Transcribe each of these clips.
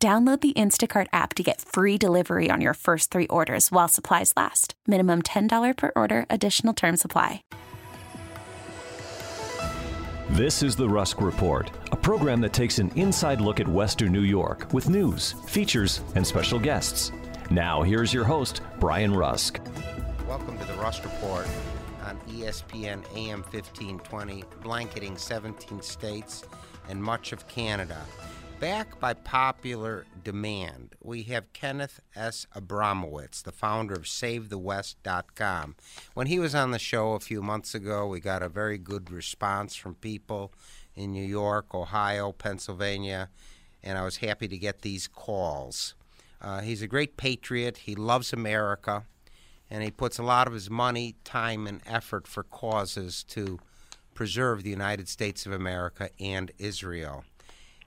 Download the Instacart app to get free delivery on your first three orders while supplies last. Minimum $10 per order, additional term supply. This is the Rusk Report, a program that takes an inside look at Western New York with news, features, and special guests. Now, here's your host, Brian Rusk. Welcome to the Rusk Report on ESPN AM 1520, blanketing 17 states and much of Canada. Back by popular demand, we have Kenneth S. Abramowitz, the founder of SaveTheWest.com. When he was on the show a few months ago, we got a very good response from people in New York, Ohio, Pennsylvania, and I was happy to get these calls. Uh, he's a great patriot. He loves America, and he puts a lot of his money, time, and effort for causes to preserve the United States of America and Israel.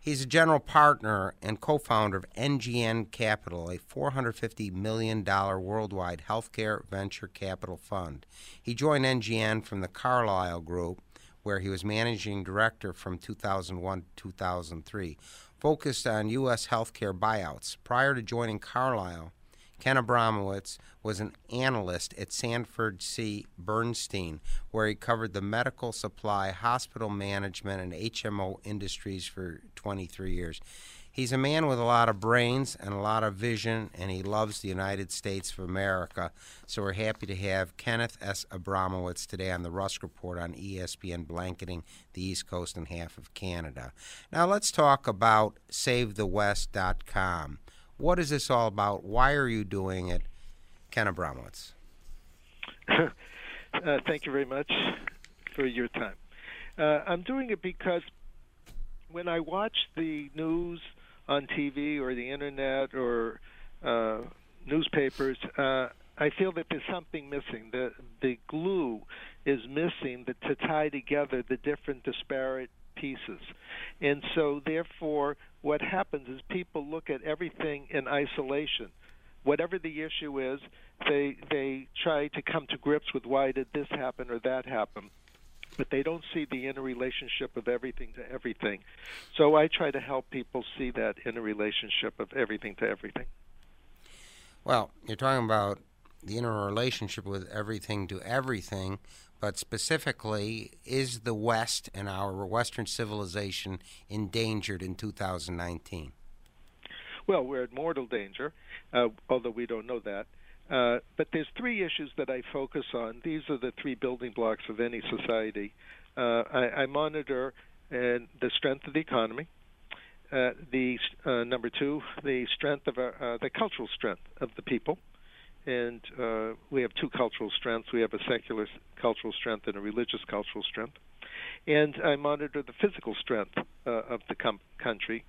He's a general partner and co founder of NGN Capital, a $450 million worldwide healthcare venture capital fund. He joined NGN from the Carlyle Group, where he was managing director from 2001 to 2003, focused on U.S. healthcare buyouts. Prior to joining Carlyle, Ken Abramowitz was an analyst at Sanford C. Bernstein, where he covered the medical supply, hospital management, and HMO industries for 23 years. He's a man with a lot of brains and a lot of vision, and he loves the United States of America. So we're happy to have Kenneth S. Abramowitz today on the Rusk Report on ESPN, blanketing the East Coast and half of Canada. Now let's talk about SaveTheWest.com. What is this all about? Why are you doing it? Ken Abramowitz. uh, thank you very much for your time. Uh, I'm doing it because when I watch the news on TV or the internet or uh, newspapers, uh, I feel that there's something missing. The the glue is missing that to tie together the different disparate pieces. And so therefore what happens is people look at everything in isolation. Whatever the issue is, they they try to come to grips with why did this happen or that happen but they don't see the interrelationship of everything to everything. So I try to help people see that interrelationship of everything to everything. Well, you're talking about the interrelationship with everything to everything, but specifically, is the West and our Western civilization endangered in 2019? Well, we're in mortal danger, uh, although we don't know that. Uh, but there's three issues that I focus on. These are the three building blocks of any society. Uh, I, I, monitor the strength of the economy. Uh, the uh, number two, the strength of our, uh, the cultural strength of the people, and uh, we have two cultural strengths. We have a secular cultural strength and a religious cultural strength. And I monitor the physical strength of the com- country,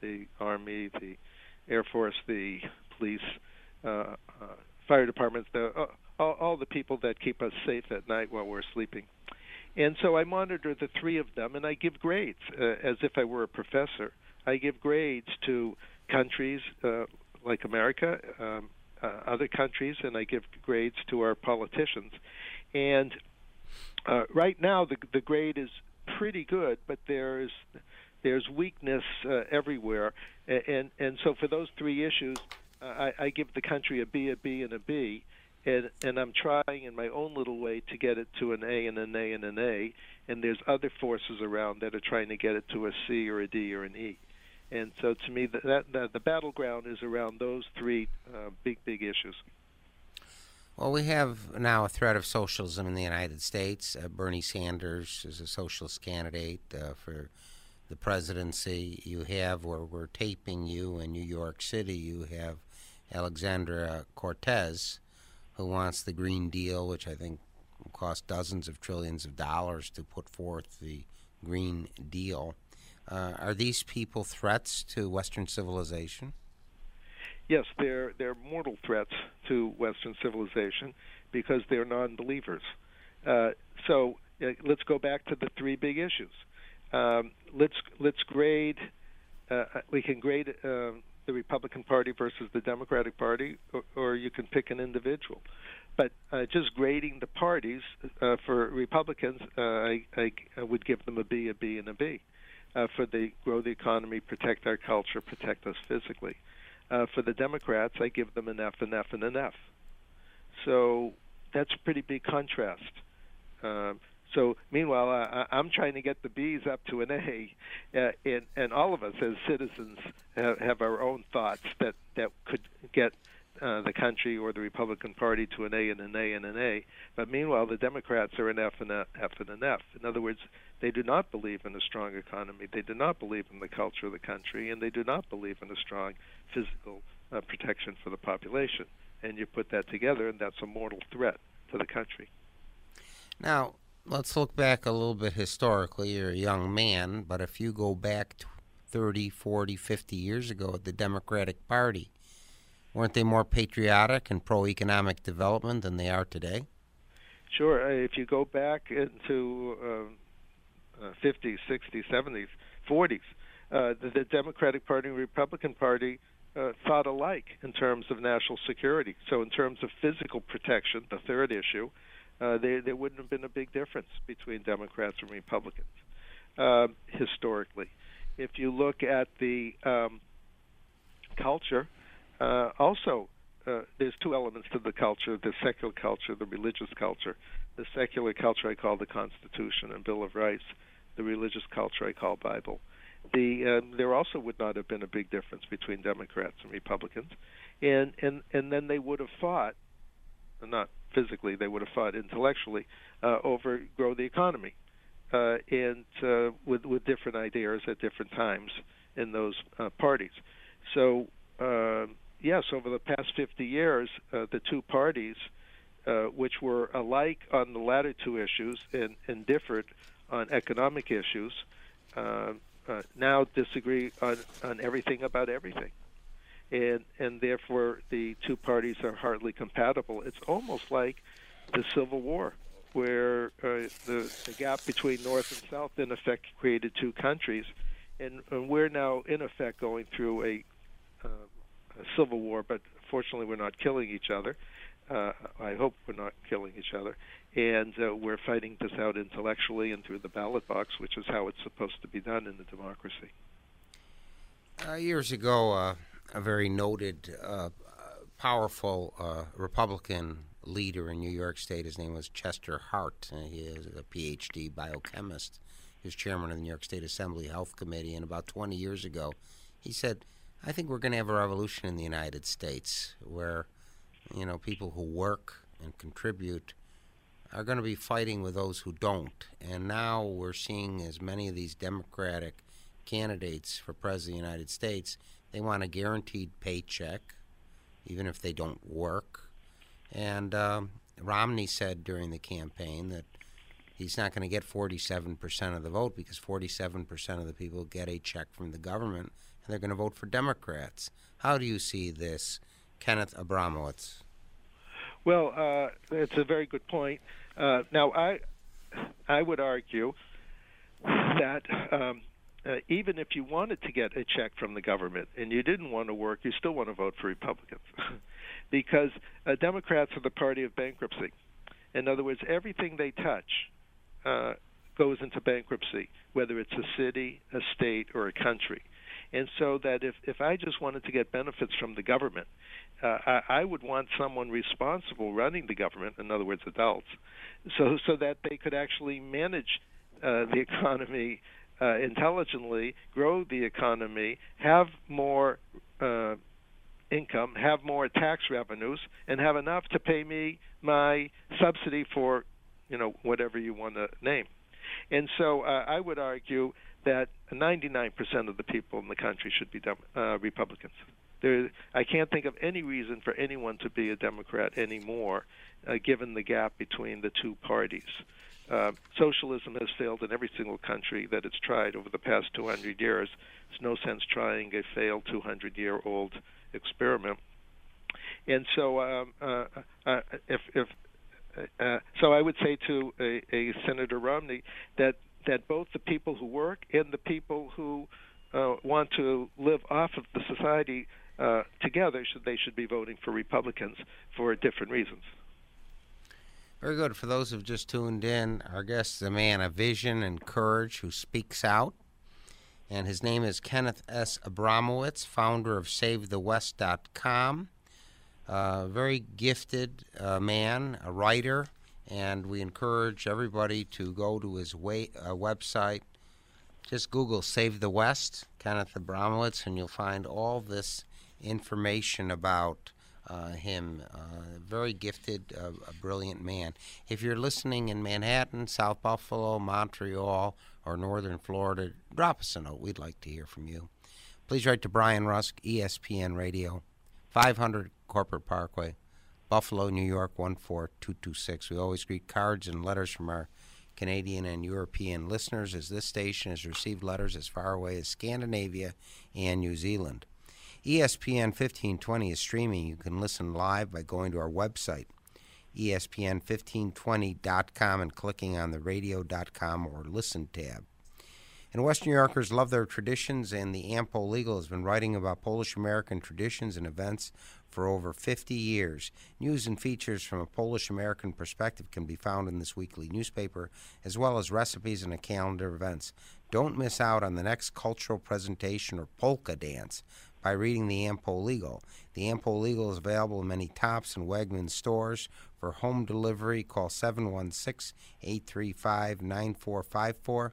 the army, the air force, the police, uh, uh, fire departments, the, uh, all, all, the people that keep us safe at night while we're sleeping. And so I monitor the three of them, and I give grades as if I were a professor. I give grades to countries like America, um, other countries, and I give grades to our politicians. And right now, the, the grade is pretty good, but there's there's weakness uh, everywhere, and and so for those three issues, I, I give the country a B, a B, and a B, and and I'm trying in my own little way to get it to an A and an A and an A, and there's other forces around that are trying to get it to a C or a D or an E, and so to me that, that, the battleground is around those three uh, big big issues. Well, we have now a threat of socialism in the United States. Uh, Bernie Sanders is a socialist candidate uh, for the presidency. You have, where we're taping you in New York City, you have Alexandra Cortez, who wants the Green Deal, which I think will cost dozens of trillions of dollars to put forth the Green Deal. Uh, are these people threats to Western civilization? yes, they're they're mortal threats to Western civilization because they're non-believers. Uh, so uh, let's go back to the three big issues. Um, let's let's grade. Uh, we can grade uh, the Republican Party versus the Democratic Party, or, or you can pick an individual. But uh, just grading the parties uh, for Republicans, uh, I, I would give them a B, a B, and a B. Uh, for the grow the economy, protect our culture, protect us physically. Uh, for the Democrats, I give them an F, an F, and an F. So that's a pretty big contrast. Um, so meanwhile, I, I'm trying to get the B's up to an A, uh, and and all of us as citizens have, have our own thoughts that that could get uh, the country or the Republican Party to an A and an A and an A. But meanwhile, the Democrats are an F and an F and an F. In other words, they do not believe in a strong economy. They do not believe in the culture of the country, and they do not believe in a strong physical uh, protection for the population. And you put that together, and that's a mortal threat to the country. Now, let's look back a little bit historically. You're a young man, but if you go back 30, 40, 50 years ago at the Democratic Party, weren't they more patriotic and pro economic development than they are today? Sure. Uh, if you go back into uh, uh, 50s, 60s, 70s, 40s, uh, the, the, Democratic Party and Republican Party uh, thought alike in terms of national security. So, in terms of physical protection, the third issue, uh, there, there wouldn't have been a big difference between Democrats and Republicans historically. If you look at the um, culture, uh, also uh, there's two elements to the culture: the secular culture, the religious culture. The secular culture I call the Constitution and Bill of Rights. The religious culture I call Bible. The um, there also would not have been a big difference between Democrats and Republicans, and and and then they would have fought, not physically, they would have fought intellectually uh, over grow the economy, uh, and uh, with with different ideas at different times in those uh, parties. So uh, yes, over the past 50 years, uh, the two parties, uh, which were alike on the latter two issues and, and differed on economic issues, uh, uh, now disagree on, on everything about everything and and therefore the two parties are hardly compatible. It's almost like the Civil War, where uh, the, the gap between North and South in effect created two countries, and, and we're now in effect going through a, uh, a civil war. But fortunately, we're not killing each other. Uh, I hope we're not killing each other, and uh, we're fighting this out intellectually and through the ballot box, which is how it's supposed to be done in a democracy. Uh, years ago, uh, a very noted, uh, powerful uh, Republican leader in New York State. His name was Chester Hart. He is a PhD biochemist. He was chairman of the New York State Assembly Health Committee, and about 20 years ago, he said, "I think we're going to have a revolution in the United States where, you know, people who work and contribute." Are going to be fighting with those who don't. And now we're seeing as many of these Democratic candidates for President of the United States they want a guaranteed paycheck, even if they don't work. And um, Romney said during the campaign that he's not going to get 47% of the vote because 47% of the people get a check from the government and they're going to vote for Democrats. How do you see this, Kenneth Abramowitz? Well, uh, it's a very good point. Uh, now, I I would argue that um, uh, even if you wanted to get a check from the government and you didn't want to work, you still want to vote for Republicans because uh, Democrats are the party of bankruptcy. In other words, everything they touch uh, goes into bankruptcy, whether it's a city, a state, or a country. And so that if, if I just wanted to get benefits from the government, uh, I, I would want someone responsible running the government, in other words, adults, so so that they could actually manage uh, the economy uh, intelligently, grow the economy, have more uh, income, have more tax revenues, and have enough to pay me my subsidy for, you know, whatever you want to name. And so uh, I would argue that 99% of the people in the country should be Dem- uh, Republicans. There, I can't think of any reason for anyone to be a Democrat anymore, uh, given the gap between the two parties. Uh, socialism has failed in every single country that it's tried over the past 200 years. It's no sense trying a failed 200 year old experiment. And so, um, uh, uh, if, if uh, so, I would say to a, a, Senator Romney that that both the people who work and the people who uh, want to live off of the society uh, together should they should be voting for Republicans for different reasons. Very good. For those who've just tuned in, our guest is a man of vision and courage who speaks out. And his name is Kenneth S. Abramowitz, founder of SaveTheWest.com. Uh, very gifted uh, man, a writer, and we encourage everybody to go to his way, uh, website. Just Google Save the West, Kenneth Abramowitz, and you'll find all this information about uh, him. Uh, very gifted, uh, a brilliant man. If you're listening in Manhattan, South Buffalo, Montreal, or Northern Florida, drop us a note. We'd like to hear from you. Please write to Brian Rusk, ESPN Radio, 500 Corporate Parkway, Buffalo, New York 14226. We always greet cards and letters from our Canadian and European listeners as this station has received letters as far away as Scandinavia and New Zealand. ESPN 1520 is streaming. You can listen live by going to our website, espn1520.com, and clicking on the radio.com or listen tab. And Western New Yorkers love their traditions, and the Am-Pol Eagle has been writing about Polish American traditions and events for over 50 years. News and features from a Polish American perspective can be found in this weekly newspaper, as well as recipes and a calendar of events. Don't miss out on the next cultural presentation or polka dance by reading the Am-Pol Eagle. The Am-Pol Eagle is available in many Tops and Wegmans stores. For home delivery, call 716 835 9454.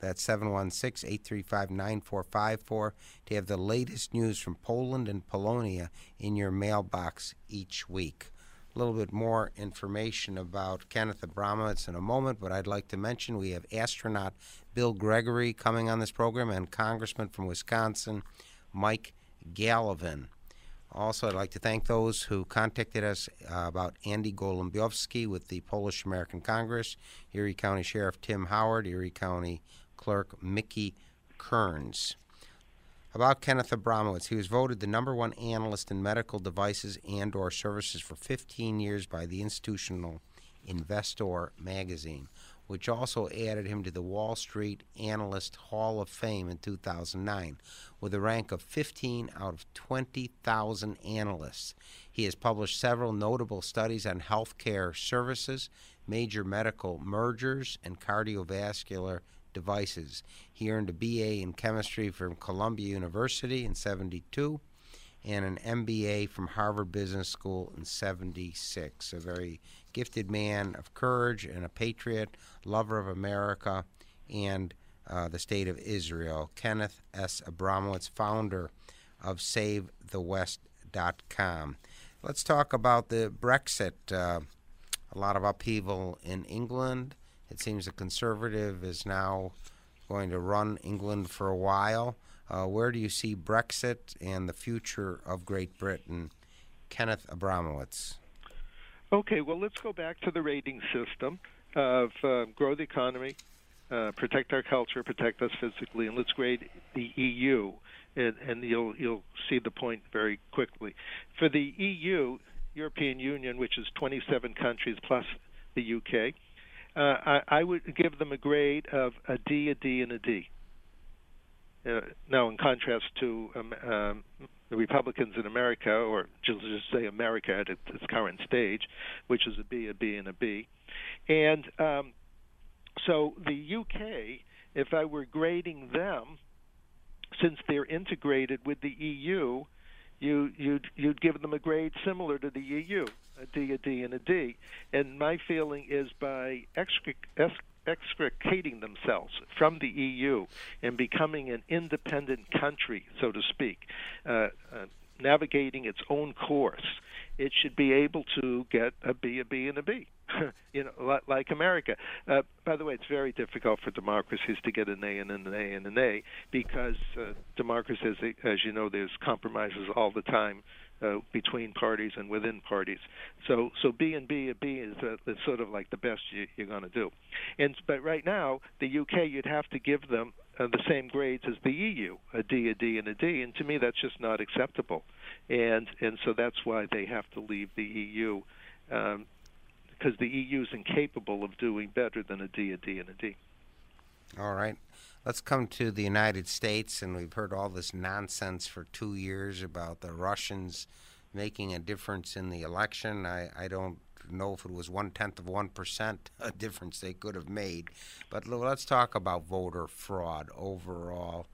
That's 716 835 9454 to have the latest news from Poland and Polonia in your mailbox each week. A little bit more information about Kenneth Abramowitz in a moment, but I'd like to mention we have astronaut Bill Gregory coming on this program and Congressman from Wisconsin, Mike Gallagher. Also, I'd like to thank those who contacted us uh, about Andy Golombiowski with the Polish American Congress, Erie County Sheriff Tim Howard, Erie County Clerk Mickey Kearns. About Kenneth Abramowitz, he was voted the number one analyst in medical devices and or services for 15 years by the Institutional Investor magazine which also added him to the Wall Street Analyst Hall of Fame in 2009 with a rank of 15 out of 20,000 analysts. He has published several notable studies on healthcare services, major medical mergers, and cardiovascular devices. He earned a BA in chemistry from Columbia University in 72 and an MBA from Harvard Business School in 76. A very gifted man of courage and a patriot, lover of America and uh, the state of Israel. Kenneth S. Abramowitz, founder of SaveTheWest.com. Let's talk about the Brexit. Uh, a lot of upheaval in England. It seems a conservative is now going to run England for a while. Uh, where do you see Brexit and the future of Great Britain? Kenneth Abramowitz. Okay, well, let's go back to the rating system of uh, grow the economy, uh, protect our culture, protect us physically, and let's grade the EU, and, and you'll you'll see the point very quickly. For the EU, European Union, which is 27 countries plus the UK, uh, I, I would give them a grade of a D, a D, and a D. Uh, now, in contrast to um, um, the Republicans in America, or just, just say America at its, its current stage, which is a B, a B, and a B. And um, so the UK, if I were grading them, since they're integrated with the EU, you, you'd, you'd give them a grade similar to the EU, a D, a D, and a D. And my feeling is by extricating themselves from the EU and becoming an independent country, so to speak, uh, uh, navigating its own course, it should be able to get a B, a B, and a B. you know, like America. Uh, by the way, it's very difficult for democracies to get an A and an A and an A because uh, democracies, as you know, there's compromises all the time uh, between parties and within parties. So so B and B a B is, uh, sort of like the best you, you're going to do. And but right now the UK you'd have to give them uh, the same grades as the EU, a D, a D, and a D. And to me that's just not acceptable. And and so that's why they have to leave the EU. Um, because the EU is incapable of doing better than a D, a D, and a D. All right. Let's come to the United States, and we've heard all this nonsense for two years about the Russians making a difference in the election. I, I don't know if it was one tenth of one percent a difference they could have made, but let's talk about voter fraud overall.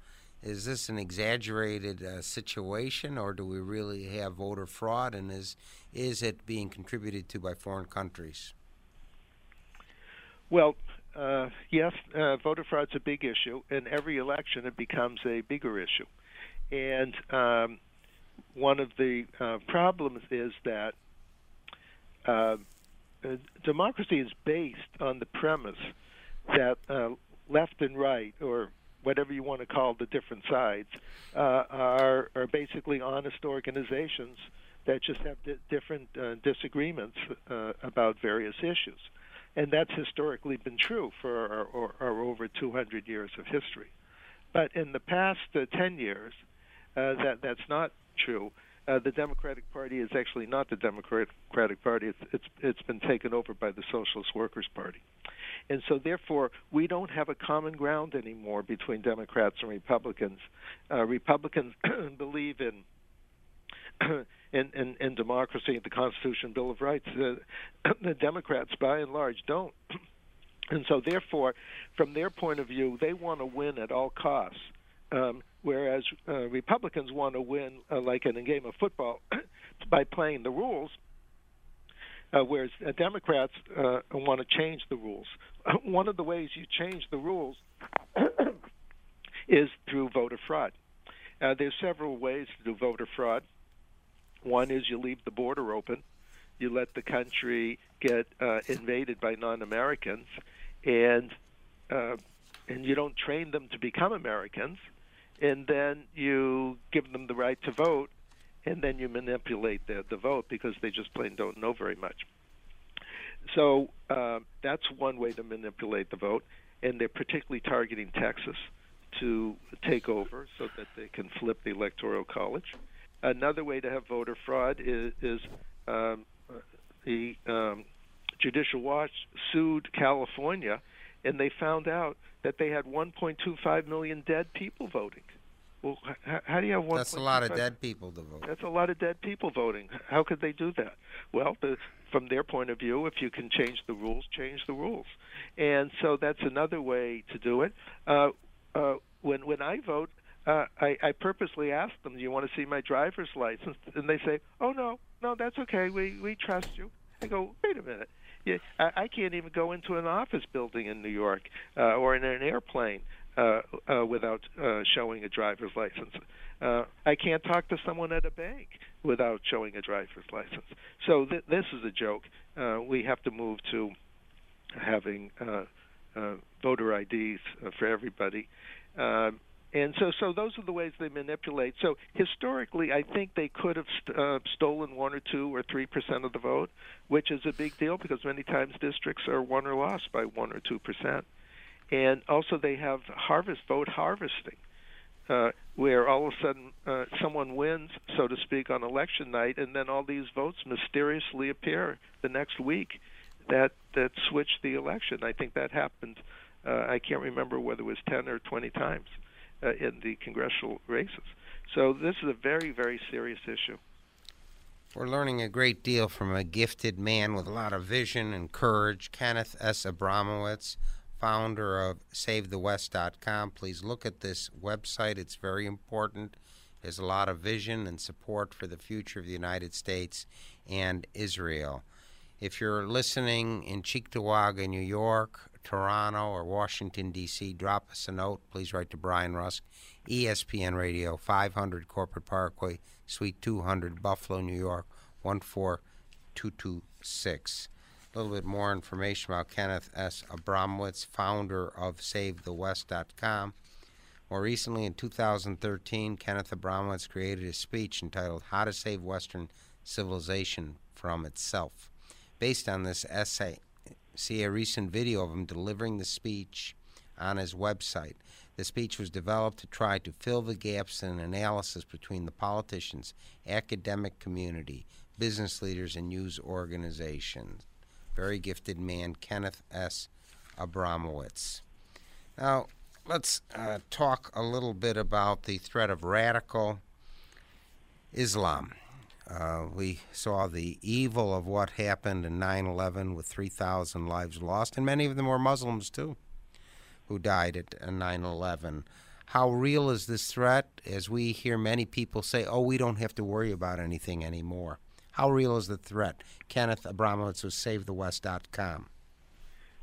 Is this an exaggerated uh, situation, or do we really have voter fraud, and is is it being contributed to by foreign countries? Well, uh, yes, uh, voter fraud's a big issue. In every election, it becomes a bigger issue. And um, one of the uh, problems is that uh, uh, democracy is based on the premise that uh, left and right, or whatever you want to call the different sides, are, are basically honest organizations that just have di- different disagreements about various issues and that's historically been true for our, our, our over 200 years of history. But in the past uh, 10 years, uh, that that's not true. Uh, the Democratic Party is actually not the Democratic Party. It's, it's it's been taken over by the Socialist Workers Party, and so therefore we don't have a common ground anymore between Democrats and Republicans. Uh, Republicans believe in in, in, in democracy, the Constitution, Bill of Rights. The, the Democrats, by and large, don't. And so, therefore, from their point of view, they want to win at all costs. Um, whereas uh, Republicans want to win, uh, like in a game of football, by playing the rules. Uh, whereas uh, Democrats uh, want to change the rules. One of the ways you change the rules is through voter fraud. Uh, there's several ways to do voter fraud. One is you leave the border open, you let the country get uh, invaded by non-Americans, and uh, and you don't train them to become Americans, and then you give them the right to vote, and then you manipulate the the vote because they just plain don't know very much. So uh, that's one way to manipulate the vote, and they're particularly targeting Texas to take over so that they can flip the electoral college. Another way to have voter fraud is, is um, the um, Judicial Watch sued California, and they found out that they had 1.25 million dead people voting. Well, how, how do you have one? That's a lot of dead people to vote. That's a lot of dead people voting. How could they do that? Well, the, from their point of view, if you can change the rules, change the rules, and so that's another way to do it. Uh, uh, when when I vote, uh, I, I purposely ask them, "Do you want to see my driver's license?" And they say, "Oh no, no, that's okay. We we trust you." I go, "Wait a minute. Yeah, I, I can't even go into an office building in New York uh, or in an airplane uh, uh, without uh, showing a driver's license. Uh, I can't talk to someone at a bank without showing a driver's license. So th- this is a joke. Uh, we have to move to having uh, uh, voter IDs uh, for everybody. Um, and so so those are the ways they manipulate. So historically, I think they could have st- uh, stolen one or two or three percent of the vote, which is a big deal because many times districts are won or lost by one or two percent. And also, they have harvest vote harvesting, uh, where all of a sudden uh, someone wins, so to speak, on election night, and then all these votes mysteriously appear the next week that that switch the election. I think that happened. Uh, I can't remember whether it was ten or twenty times uh, in the congressional races. So this is a very, very serious issue. We're learning a great deal from a gifted man with a lot of vision and courage, Kenneth S. Abramowitz, founder of SaveTheWest.com. Please look at this website, it's very important. There's a lot of vision and support for the future of the United States and Israel. If you're listening in Cheektowaga, New York, Toronto, or Washington, D.C., drop us a note. Please write to Brian Rusk, ESPN Radio, 500 Corporate Parkway, Suite 200, Buffalo, New York, 14226. A little bit more information about Kenneth S. Abramowitz, founder of SaveTheWest.com. More recently, in 2013, Kenneth Abramowitz created a speech entitled How to Save Western Civilization from Itself. Based on this essay, see a recent video of him delivering the speech on his website. The speech was developed to try to fill the gaps in analysis between the politicians, academic community, business leaders, and news organizations. Very gifted man, Kenneth S. Abramowitz. Now, let's uh, talk a little bit about the threat of radical Islam. Uh, we saw the evil of what happened in 9 11 with 3,000 lives lost, and many of them were Muslims too who died at 9 11. How real is this threat? As we hear many people say, oh, we don't have to worry about anything anymore. How real is the threat? Kenneth Abramowitz with SaveTheWest.com.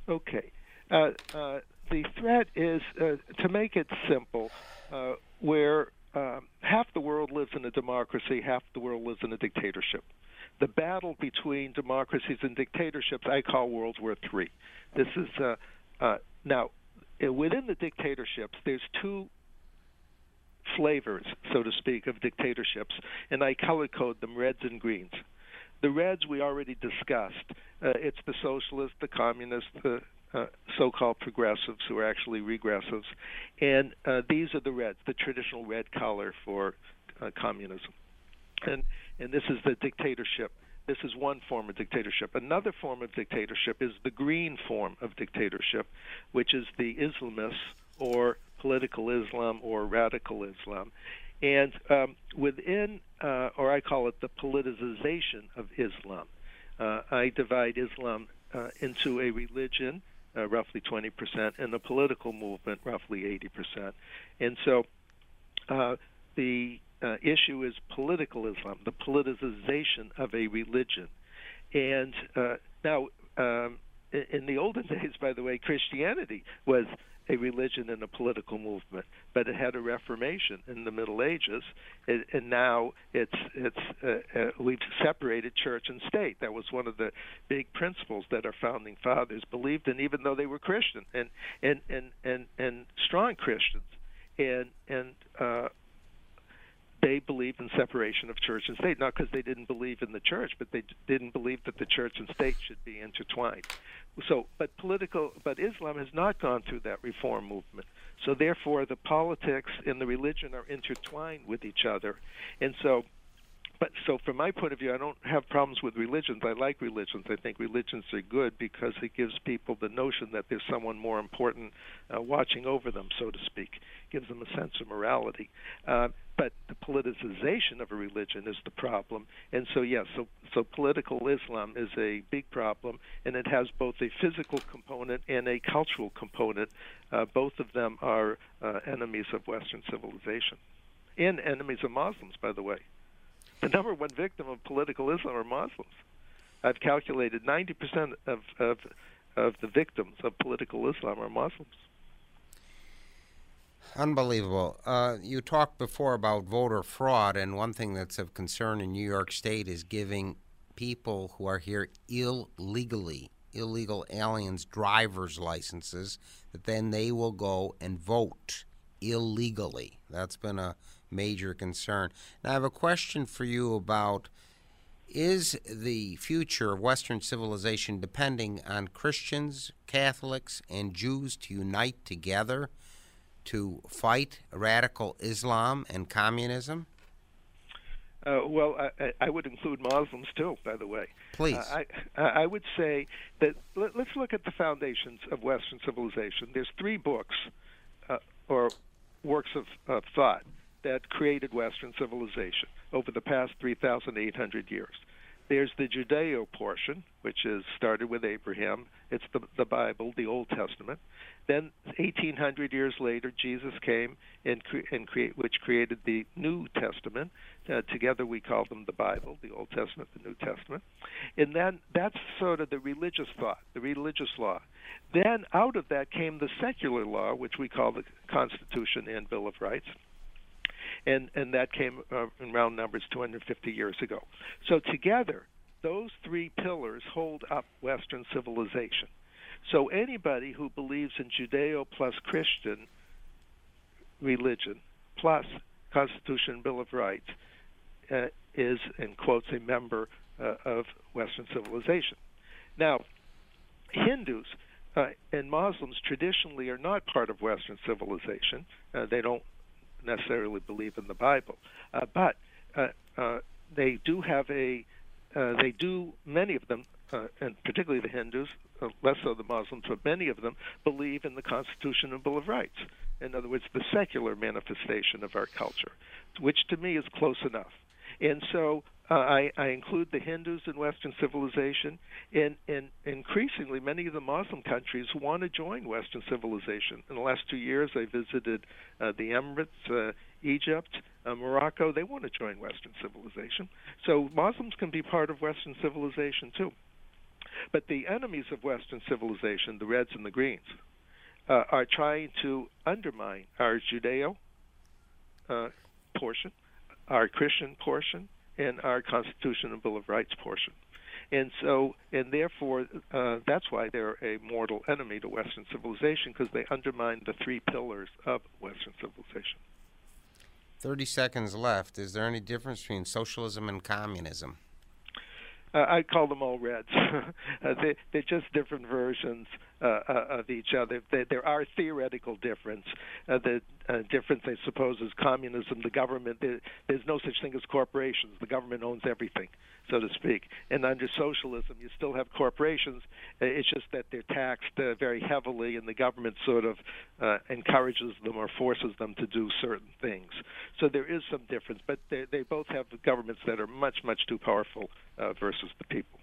Okay. Uh, uh, the threat is, uh, to make it simple, uh, where um, half the world lives in a democracy, half the world lives in a dictatorship. The battle between democracies and dictatorships I call World War III. This is uh, uh, now within the dictatorships. There's two flavors, so to speak, of dictatorships, and I color code them reds and greens. The reds we already discussed. Uh, it's the socialists, the communists, the uh, so-called progressives who are actually regressives, and uh, these are the reds, the traditional red color for uh, communism, and and this is the dictatorship. This is one form of dictatorship. Another form of dictatorship is the green form of dictatorship, which is the Islamists or political Islam or radical Islam. And um, within, uh, or I call it the politicization of Islam, uh, I divide Islam uh, into a religion, uh, roughly 20%, and the political movement, roughly 80%. And so uh, the uh, issue is political Islam, the politicization of a religion. And uh, now, um, in the olden days, by the way, Christianity was a religion and a political movement, but it had a reformation in the Middle Ages, and, and now it's it's uh, uh, we've separated church and state. That was one of the big principles that our founding fathers believed in, even though they were Christian and and and and, and strong Christians, and and uh, they believed in separation of church and state, not because they didn't believe in the church, but they didn't believe that the church and state should be intertwined. So, but political, but Islam has not gone through that reform movement. So, therefore, the politics and the religion are intertwined with each other, and so but so from my point of view, I don't have problems with religions. I like religions. I think religions are good because it gives people the notion that there's someone more important uh, watching over them, so to speak. gives them a sense of morality. Uh, but the politicization of a religion is the problem. And so, yes, so, so political Islam is a big problem, and it has both a physical component and a cultural component. Uh, both of them are uh, enemies of Western civilization and enemies of Muslims, by the way the number one victim of political Islam are Muslims. I've calculated 90% of, of, of the victims of political Islam are Muslims. Unbelievable. Uh, you talked before about voter fraud, and one thing that's of concern in New York State is giving people who are here illegally, illegal aliens, driver's licenses, that then they will go and vote illegally. That's been a major concern. Now, I have a question for you about is the future of Western civilization depending on Christians, Catholics, and Jews to unite together to fight radical Islam and communism? Uh, well, I, I, would include Muslims too, by the way. Please. Uh, I, I would say that let, us look at the foundations of Western civilization. There's three books uh, or works of, of thought that created Western civilization over the past 3,800 years. There's the Judeo portion, which is started with Abraham. It's the, the Bible, the Old Testament. Then, 1,800 years later, Jesus came and, cre- and create, which created the New Testament. Uh, together, we call them the Bible, the Old Testament, the New Testament. And then that's sort of the religious thought, the religious law. Then, out of that came the secular law, which we call the Constitution and Bill of Rights and and that came uh, in round numbers 250 years ago. So together, those three pillars hold up Western civilization. So anybody who believes in Judeo plus Christian religion plus Constitution Bill of Rights uh, is, in quotes, a member uh, of Western civilization. Now, Hindus uh, and Muslims traditionally are not part of Western civilization. Uh, they don't necessarily believe in the Bible, uh, but uh, uh, they do have a. Uh, they do many of them, uh, and particularly the Hindus, uh, less so the Muslims, but many of them believe in the Constitution and Bill of Rights. In other words, the secular manifestation of our culture, which to me is close enough. And so uh, I, I include the Hindus in Western civilization, and, and increasingly many of the Muslim countries want to join Western civilization. In the last two years, I visited uh, the Emirates, uh, Egypt, uh, Morocco. They want to join Western civilization. So Muslims can be part of Western civilization too. But the enemies of Western civilization, the Reds and the Greens, uh, are trying to undermine our Judeo uh, portion, our Christian portion, in our Constitution and Bill of Rights portion. And so, and therefore, uh, that's why they're a mortal enemy to Western civilization because they undermine the three pillars of Western civilization. 30 seconds left. Is there any difference between socialism and communism? Uh, I call them all Reds. uh, they, they're just different versions uh, uh, of each other. There are theoretical difference. Uh, the uh, difference, I suppose, is communism. The government there, there's no such thing as corporations. The government owns everything, so to speak. And under socialism, you still have corporations. Uh, it's just that they're taxed uh, very heavily, and the government sort of uh, encourages them or forces them to do certain things. So there is some difference, but they, they both have governments that are much, much too powerful uh, versus the people.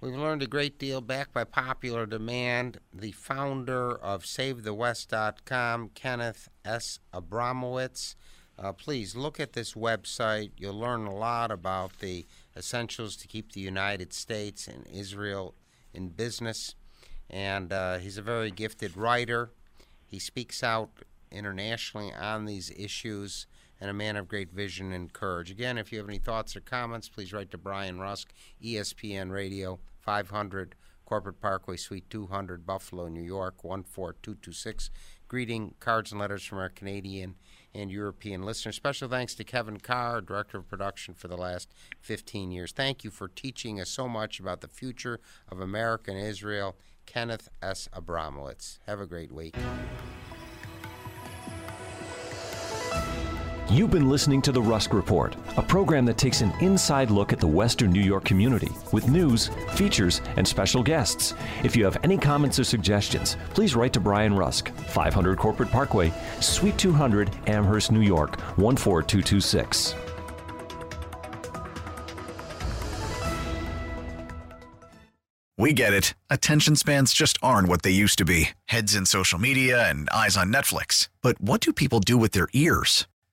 We've learned a great deal back by popular demand. The founder of SaveTheWest.com, Kenneth S. Abramowitz. Uh, please look at this website. You'll learn a lot about the essentials to keep the United States and Israel in business. And uh, he's a very gifted writer. He speaks out internationally on these issues and a man of great vision and courage. Again, if you have any thoughts or comments, please write to Brian Rusk, ESPN Radio, 500 Corporate Parkway, Suite 200, Buffalo, New York, 14226. Greeting cards and letters from our Canadian and European listeners. Special thanks to Kevin Carr, Director of Production for the last 15 years. Thank you for teaching us so much about the future of America and Israel. Kenneth S. Abramowitz. Have a great week. You've been listening to The Rusk Report, a program that takes an inside look at the Western New York community with news, features, and special guests. If you have any comments or suggestions, please write to Brian Rusk, 500 Corporate Parkway, Suite 200, Amherst, New York, 14226. We get it. Attention spans just aren't what they used to be heads in social media and eyes on Netflix. But what do people do with their ears?